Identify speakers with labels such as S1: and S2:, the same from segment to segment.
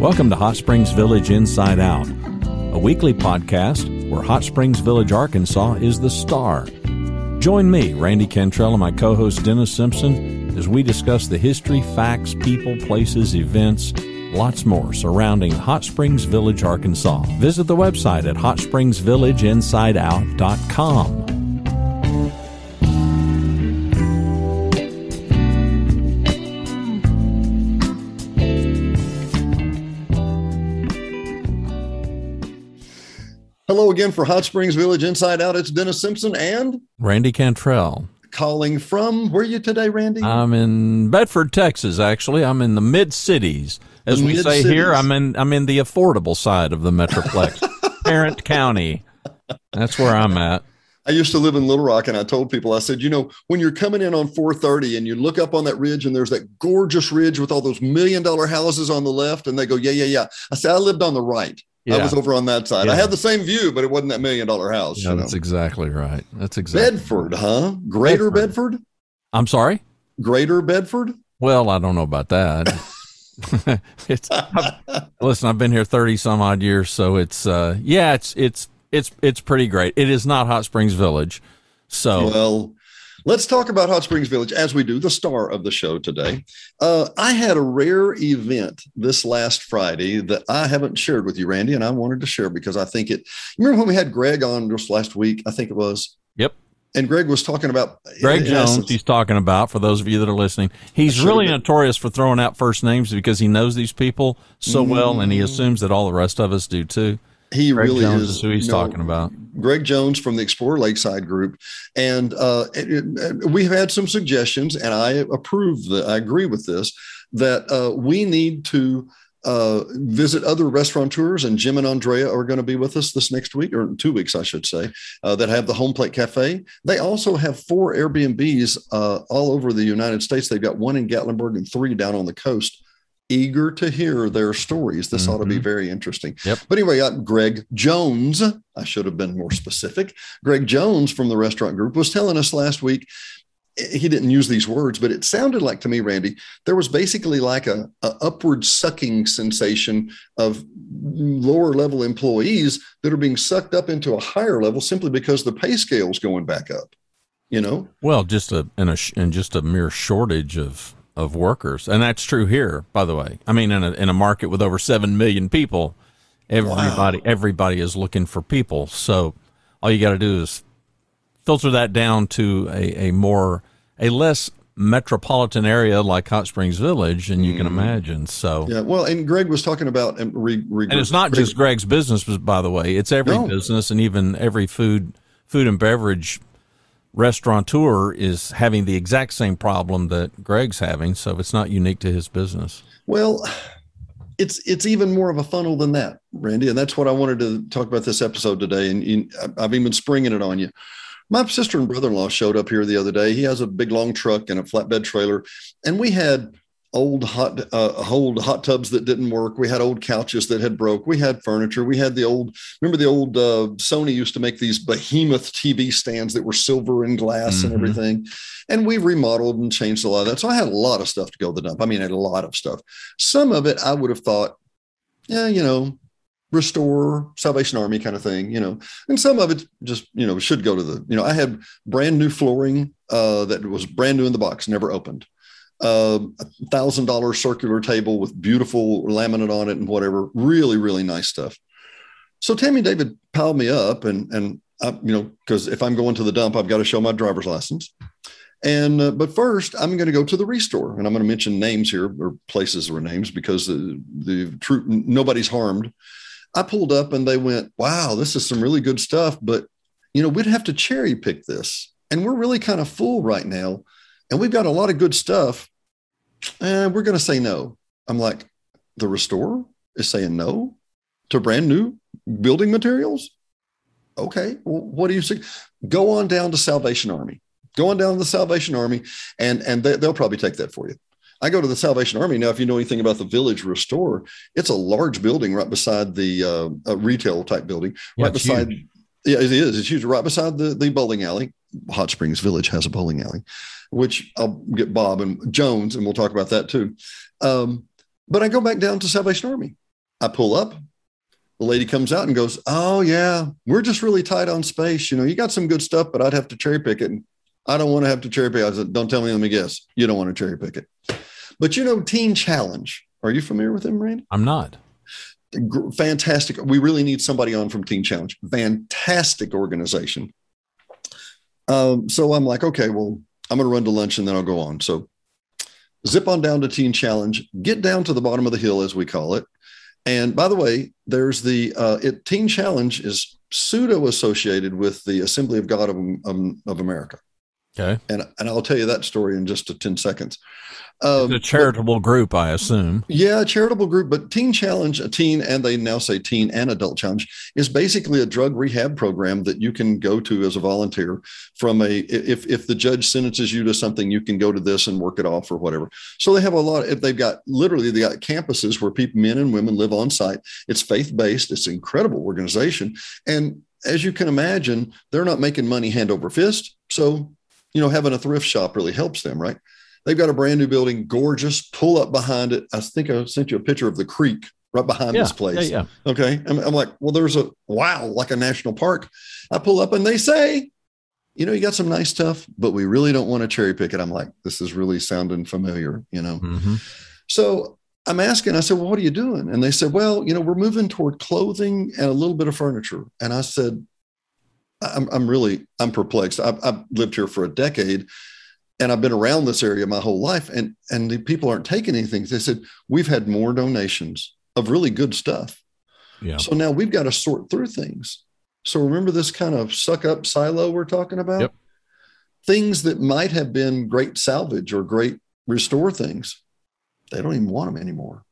S1: Welcome to Hot Springs Village Inside Out, a weekly podcast where Hot Springs Village, Arkansas is the star. Join me, Randy Cantrell, and my co host Dennis Simpson as we discuss the history, facts, people, places, events, lots more surrounding Hot Springs Village, Arkansas. Visit the website at hotspringsvillageinsideout.com.
S2: Hello again for Hot Springs Village Inside Out. It's Dennis Simpson and
S1: Randy Cantrell.
S2: Calling from where are you today, Randy?
S1: I'm in Bedford, Texas. Actually, I'm in the mid cities, as
S2: The
S1: we say
S2: mid-cities.
S1: here. I'm in I'm in the affordable side of the metroplex, Tarrant County. That's where I'm at.
S2: I used to live in Little Rock, and I told people, I said, you know, when you're coming in on 430 and you look up on that ridge, and there's that gorgeous ridge with all those million dollar houses on the left, and they go, yeah, yeah, yeah. I said, I lived on the right. I was over on that side. I
S1: Yeah.
S2: had the same view, but it wasn't that million dollar house.
S1: Yeah,
S2: you know?
S1: that's exactly right. That's exactly.
S2: Bedford, huh? Greater
S1: Bedford.
S2: Bedford?
S1: I'm sorry.
S2: Greater Bedford?
S1: Well, I don't know about that. it's I've- listen. I've been here thirty some odd years, so it's uh, yeah, it's it's it's it's pretty great. It is not Hot Springs Village, so
S2: Well, let's talk about Hot Springs Village as we do, the star of the show today. Uh, I had a rare event this last Friday that I haven't shared with you, Randy, and I wanted to share because I think it. Remember when we had Greg on just last week? I think it was.
S1: Yep.
S2: And Greg was talking about
S1: Greg Jones,
S2: essence-
S1: he's talking about for those of you that are listening. He's really
S2: been.
S1: notorious for throwing out first names because he knows these people so well, and he
S2: Mm.
S1: assumes that all the rest of us do too.
S2: He
S1: Greg
S2: really
S1: Jones
S2: is,
S1: is who he's
S2: you know,
S1: talking about.
S2: Greg Jones from the Explorer Lakeside Group, and uh, it- it- we've had some suggestions, and I approve that. I agree with this that uh, we need to uh, visit other restaurateurs, and Jim and Andrea are going to be with us this next week, or two weeks, I should say, uh, that have the Home Plate Cafe. They also have four Airbnbs uh, all over the United States. They've got one in Gatlinburg and three down on the coast. Eager to hear their stories. This ought to be
S1: Mhm.
S2: very interesting.
S1: Yep.
S2: But anyway, uh, Greg Jones, I should have been more specific. Greg Jones from the restaurant group was telling us last week, he didn't use these words, but it sounded like to me, Randy, there was basically like a, a upward sucking sensation of lower level employees that are being sucked up into a higher level simply because the pay scale's going back up. You know,
S1: Well, just a and a in just a mere shortage of of workers, and that's true here, by the way. I mean, in a in a market with over seven million people, everybody everybody is looking for people. So all you got to do is filter that down to a, a more a less metropolitan area like Hot Springs Village, and you can mm-hmm. imagine. So.
S2: yeah. Well, and Greg was talking about and, re, re,
S1: And it's not
S2: Greg-
S1: just Greg's business, by the way. It's every
S2: No.
S1: business, and even every food, food and beverage restaurateur is having the exact same problem that Greg's having. So it's not unique to his business.
S2: Well, it's it's even more of a funnel than that, Randy, and that's what I wanted to talk about this episode today. And you, I've even springing it on you. My sister and brother-in-law showed up here the other day. He has a big long truck and a flatbed trailer, and we had old hot uh, old hot tubs that didn't work. We had old couches that had broke. We had furniture. We had the old remember the old uh, Sony used to make these behemoth TV stands that were silver and glass and
S1: Mhm.
S2: everything. And we remodeled and changed a lot of that. So I had a lot of stuff to go to the dump. I mean, I had a lot of stuff. Some of it I would have thought, yeah, you know, restore Salvation Army kind of thing, you know, and some of it just, you know, should go to the, you know, I had brand new flooring uh, that was brand new in the box, never opened. Um, a thousand dollar circular table with beautiful laminate on it and whatever, really, really nice stuff. So Tammy and David piled me up and, and I, you know, because if I'm going to the dump, I've got to show my driver's license. And uh, but first, I'm going to go to the restore, and I'm going to mention names here or places or names because the the true nobody's harmed. I pulled up and they went, "Wow, this is some really good stuff," but you know we'd have to cherry pick this, and we're really kind of full right now, and we've got a lot of good stuff, and we're going to say no. I'm like, the restore is saying no to brand new building materials. Okay, well, what do you say? Go on down to Salvation Army go on down to the Salvation Army, and and they, they'll probably take that for you. I go to the Salvation Army now. If you know anything about the Village Restore, it's a large building right beside the uh, a retail type building,
S1: Yeah,
S2: right beside.
S1: huge.
S2: Yeah, it is. It's huge, right beside the the bowling alley. Hot Springs Village has a bowling alley, which I'll get Bob and Jones, and we'll talk about that too. Um, but I go back down to Salvation Army, I pull up. The lady comes out and goes, "Oh yeah, we're just really tight on space. You know, you got some good stuff, but I'd have to cherry pick it. And I don't want to have to cherry pick." I said, "Don't tell me. Let me guess. You don't want to cherry pick it." But you know, Teen Challenge. Are you familiar with them, Randy?
S1: I'm not.
S2: Fantastic. We really need somebody on from Teen Challenge. Fantastic organization. Um, so I'm like, okay, well, I'm going to run to lunch and then I'll go on. So zip on down to Teen Challenge, get down to the bottom of the hill, as we call it. And by the way, there's the uh, it, Teen Challenge is pseudo associated with the Assembly of God of, um, of America.
S1: Okay.
S2: And, and I'll tell you that story in just a 10 seconds.
S1: Um, a charitable but, group, I assume.
S2: Yeah, a charitable group. But Teen Challenge, a teen, and they now say teen and adult challenge, is basically a drug rehab program that you can go to as a volunteer. From a if if the judge sentences you to something, you can go to this and work it off or whatever. So they have a lot. If they've got literally they got campuses where people, men and women, live on site. It's faith based. It's an incredible organization, and as you can imagine, they're not making money hand over fist. So you know, having a thrift shop really helps them, right? They've got a brand new building, gorgeous. Pull up behind it. I think I sent you a picture of the creek right behind
S1: yeah,
S2: this place.
S1: Yeah,
S2: yeah. Okay. I'm, I'm, like, well, there's a wow, like a national park. I pull up and they say, you know, you got some nice stuff, but we really don't want to cherry pick it. I'm like, this is really sounding familiar, you know?
S1: Mm-hmm.
S2: So I'm asking, I said, well, what are you doing? And they said, well, you know, we're moving toward clothing and a little bit of furniture. And I said, I'm, I'm really, I'm perplexed. I've, I've lived here for a decade and I've been around this area my whole life, and and the people aren't taking anything. They said we've had more donations of really good stuff.
S1: Yeah.
S2: So now we've got to sort through things. So remember this kind of suck up silo we're talking about?
S1: Yep.
S2: Things that might have been great salvage or great restore things, they don't even want them anymore,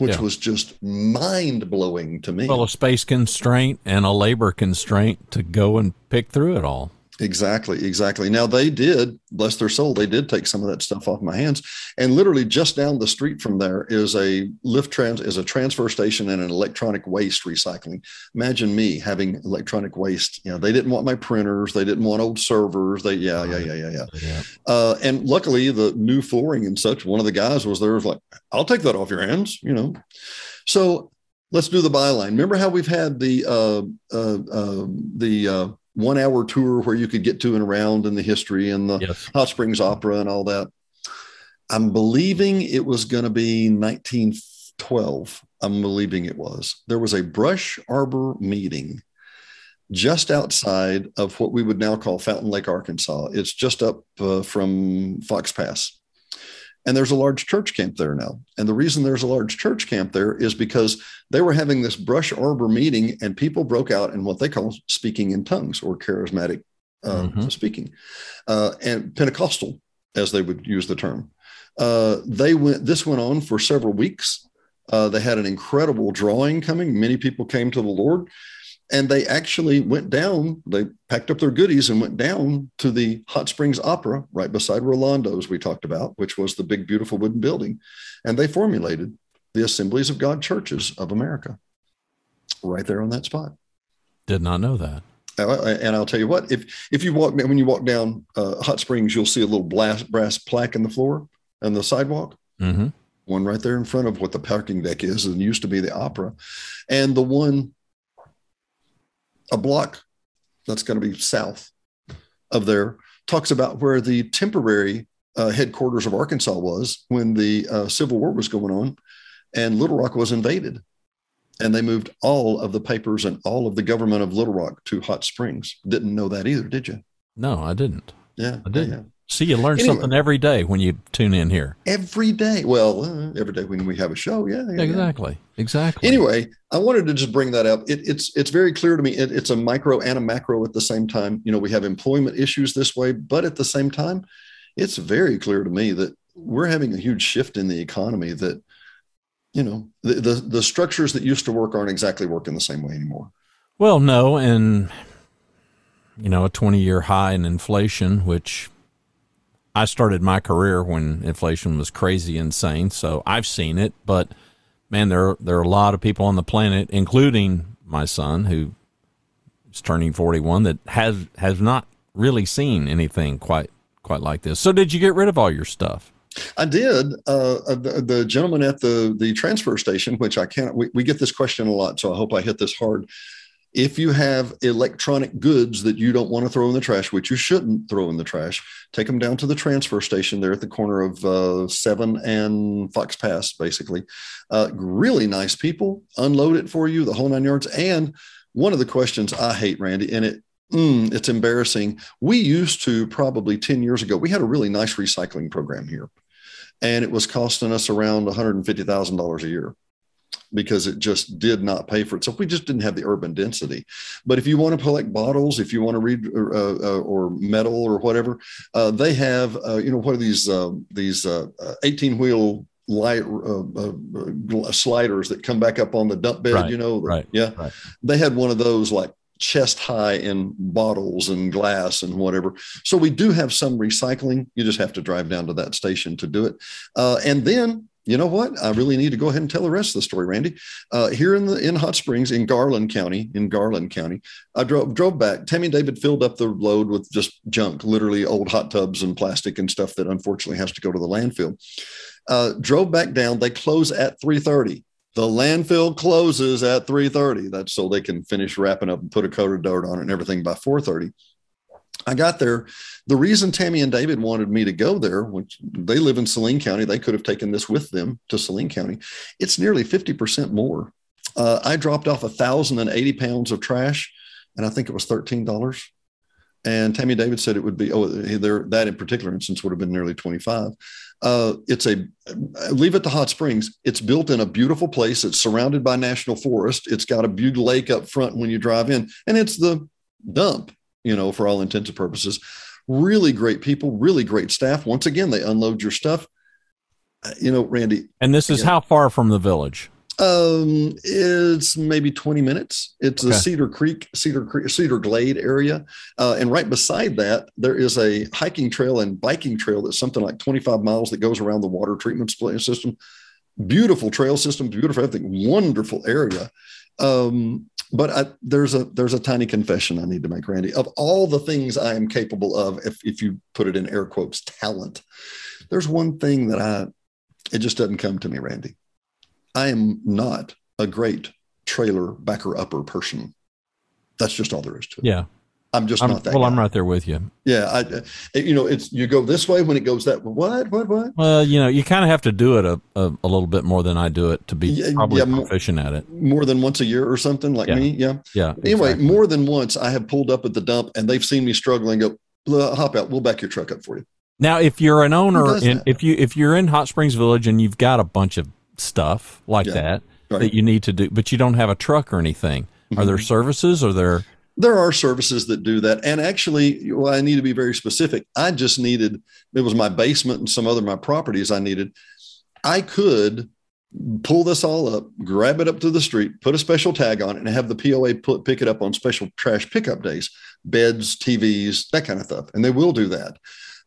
S2: which yeah. was just mind blowing to me.
S1: Well, a space constraint and a labor constraint to go and pick through it all.
S2: Exactly, exactly. Now they did, bless their soul, they did take some of that stuff off my hands. And literally just down the street from there is a lift trans is a transfer station and an electronic waste recycling. Imagine me having electronic waste. You know, they didn't want my printers, they didn't want old servers. They yeah, yeah, yeah, yeah, yeah.
S1: yeah.
S2: Uh, and luckily the new flooring and such, one of the guys was there was like, I'll take that off your hands, you know. So let's do the byline. Remember how we've had the uh, uh, uh the uh, one hour tour where you could get to and around in the history and the
S1: yes.
S2: Hot Springs Opera and all that. I'm believing it was going to be 1912. I'm believing it was. There was a brush arbor meeting just outside of what we would now call Fountain Lake, Arkansas. It's just up uh, from Fox Pass. And there's a large church camp there now. And the reason there's a large church camp there is because they were having this brush arbor meeting and people broke out in what they call speaking in tongues or charismatic uh, mm-hmm. speaking uh, and Pentecostal, as they would use the term. Uh, they went, this went on for several weeks. Uh, they had an incredible drawing coming. Many people came to the Lord and they actually went down they packed up their goodies and went down to the hot springs opera right beside rolando's we talked about which was the big beautiful wooden building and they formulated the assemblies of god churches of america right there on that spot
S1: did not know that
S2: and I'll tell you what, if if you walk when you walk down uh, Hot Springs, you'll see a little brass brass plaque in the floor on the sidewalk.
S1: Mm-hmm.
S2: One right there in front of what the parking deck is, and used to be the opera, and the one a block that's going to be south of there talks about where the temporary uh, headquarters of Arkansas was when the uh, Civil War was going on and Little Rock was invaded. And they moved all of the papers and all of the government of Little Rock to Hot Springs. Didn't know that either, did you?
S1: No, I didn't.
S2: Yeah.
S1: I didn't.
S2: Yeah.
S1: See, you learn anyway, something every day when you tune in here.
S2: Every day. Well, uh, every day when we have a show. Yeah. yeah
S1: exactly.
S2: Yeah.
S1: Exactly.
S2: Anyway, I wanted to just bring that up. It, it's it's very clear to me. It, it's a micro and a macro at the same time. You know, we have employment issues this way, but at the same time, it's very clear to me that we're having a huge shift in the economy. That you know, the the, the structures that used to work aren't exactly working the same way anymore.
S1: Well, no, and you know, a twenty year high in inflation, which I started my career when inflation was crazy insane, so I've seen it. But man, there there are a lot of people on the planet, including my son, who is turning forty one, that has has not really seen anything quite quite like this. So, did you get rid of all your stuff?
S2: I did. Uh, uh, the, the, gentleman at the the transfer station, which I can't. We, we get this question a lot, so I hope I hit this hard. If you have electronic goods that you don't want to throw in the trash, which you shouldn't throw in the trash, take them down to the transfer station there at the corner of uh, Seven and Fox Pass. Basically, uh, really nice people unload it for you, the whole nine yards. And one of the questions I hate, Randy, and it Mm, it's embarrassing. We used to probably 10 years ago, we had a really nice recycling program here, and it was costing us around $150,000 a year because it just did not pay for itself. We just didn't have the urban density. But if you want to collect bottles, if you want to read uh, uh, or metal or whatever, uh, they have, uh, you know, what are these uh, these 18 uh, wheel light sliders that come back up on the dump bed?
S1: Right,
S2: you know,
S1: right?
S2: Yeah,
S1: right.
S2: they had one of those like chest high in bottles and glass and whatever. So we do have some recycling. You just have to drive down to that station to do it. Uh, and then you know what? I really need to go ahead and tell the rest of the story, Randy. Uh, here in the in Hot Springs, in Garland County, in Garland County, I drove drove back. Tammy and David filled up the load with just junk, literally old hot tubs and plastic and stuff that unfortunately has to go to the landfill. Uh, drove back down. They close at three thirty the landfill closes at 3.30 that's so they can finish wrapping up and put a coat of dirt on it and everything by 4.30 i got there the reason tammy and david wanted me to go there which they live in saline county they could have taken this with them to saline county it's nearly 50% more uh, i dropped off 1080 pounds of trash and i think it was $13 and tammy and david said it would be oh there that in particular instance would have been nearly 25 uh, it's a leave it to Hot Springs. It's built in a beautiful place. It's surrounded by national forest. It's got a big lake up front when you drive in, and it's the dump. You know, for all intents and purposes, really great people, really great staff. Once again, they unload your stuff. Uh, you know, Randy.
S1: And this is how far from the village?
S2: Um, it's maybe 20 minutes. It's okay. a Cedar Creek, Cedar Creek, Cedar Glade area. Uh, and right beside that, there is a hiking trail and biking trail that's something like 25 miles that goes around the water treatment system. Beautiful trail system, beautiful everything, wonderful area. Um, but I, there's a there's a tiny confession I need to make, Randy. Of all the things I am capable of, if if you put it in air quotes, talent, there's one thing that I it just doesn't come to me, Randy. I am not a great trailer backer upper person. That's just all there is to it.
S1: Yeah.
S2: I'm just
S1: I'm,
S2: not that.
S1: Well,
S2: guy.
S1: I'm right there with you.
S2: Yeah, I, uh, you know, it's you go this way when it goes that. What? What? What?
S1: Well, you know, you kind of have to do it a, a, a, little bit more than I do it to be yeah, probably yeah, proficient
S2: more,
S1: at it.
S2: More than once a year or something like
S1: yeah.
S2: me. Yeah.
S1: Yeah.
S2: Anyway, exactly. more than once I have pulled up at the dump and they've seen me struggling. Go hop out. We'll back your truck up for you.
S1: Now, if you're an owner, in, if you if you're in Hot Springs Village and you've got a bunch of stuff like that right. that you need to do, but you don't have a truck or anything. Mm-hmm. Are there mm-hmm. services? Are there?
S2: There are services that do that. And actually, well, I need to be very specific. I just needed, it was my basement and some other my properties I needed. I could pull this all up, grab it up to the street, put a special tag on it, and have the POA put, pick it up on special trash pickup days, beds, TVs, that kind of stuff. And they will do that.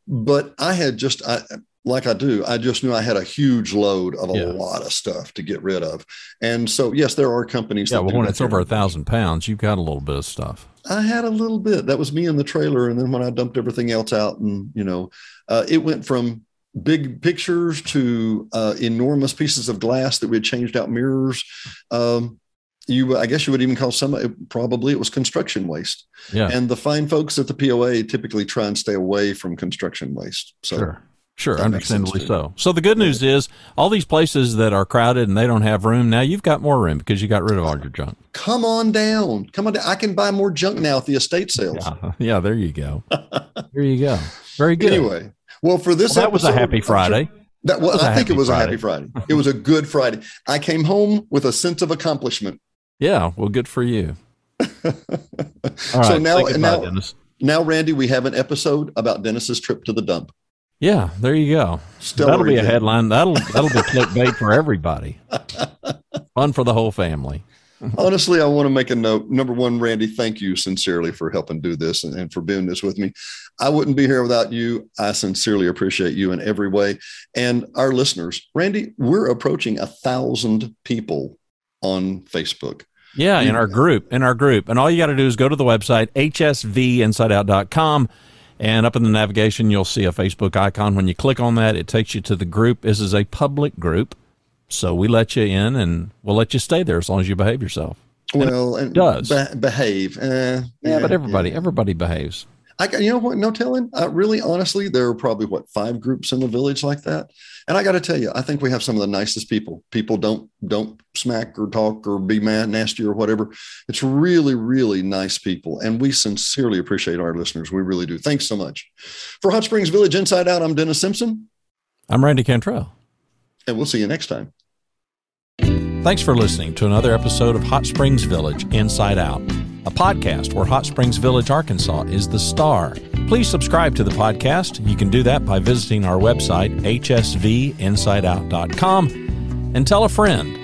S2: But I had just, I, like I do, I just knew I had a huge load of a yeah. lot of stuff to get rid of. And so, yes, there are companies. That.
S1: Yeah, well, when it's over a thousand pounds, you've got a little bit of stuff.
S2: I had a little bit. That was me in the trailer. And then when I dumped everything else out, and, you know, uh, it went from big pictures to uh, enormous pieces of glass that we had changed out mirrors. Um, you, I guess you would even call some, probably it was construction waste.
S1: Yeah.
S2: And the fine folks at the POA typically try and stay away from construction waste. So,
S1: sure. Sure, that understandably so. So the good news is all these places that are crowded and they don't have room now, you've got more room because you got rid of all your junk.
S2: Come on down, come on down. I can buy more junk now at the estate sales.
S1: Yeah, yeah there you go. there you go. Very good.
S2: Anyway, well, for this
S1: well, that episode, was a happy Friday.
S2: That well, I think it was Friday. a happy Friday. It was a good Friday. I came home with a sense of accomplishment.
S1: Yeah, well, good for you.
S2: so now, now, now, Randy, we have an episode about Dennis's trip to the dump.
S1: Yeah, there you go. Stellar that'll be a headline. That'll that'll be clickbait for everybody. Fun for the whole family.
S2: Honestly, I want to make a note. Number one, Randy, thank you sincerely for helping do this and, and, for doing this with me. I wouldn't be here without you. I sincerely appreciate you in every way. And our listeners, Randy, we're approaching a thousand people on Facebook.
S1: Yeah, in our group, in our group. And all you got to do is go to the website, hsvinsideout.com And up in the navigation, you'll see a Facebook icon. When you click on that, it takes you to the group. This is a public group. So we let you in and we'll let you stay there as long as you behave yourself.
S2: Well, and
S1: does.
S2: be- behave. Uh,
S1: Yeah, but everybody, everybody behaves.
S2: I got, you know what? No telling. Uh, really, honestly, there are probably what five groups in the village like that. And I got to tell you, I think we have some of the nicest people. People don't don't smack or talk or be mad, nasty or whatever. It's really, really nice people, and we sincerely appreciate our listeners. We really do. Thanks so much. For Hot Springs Village Inside Out, I'm Dennis Simpson,
S1: I'm Randy Cantrell.
S2: and we'll see you next time.
S1: Thanks for listening to another episode of Hot Springs Village Inside Out, a podcast where Hot Springs Village, Arkansas is the star. Please subscribe to the podcast. You can do that by visiting our website, hsvinsideout.com, and tell a friend.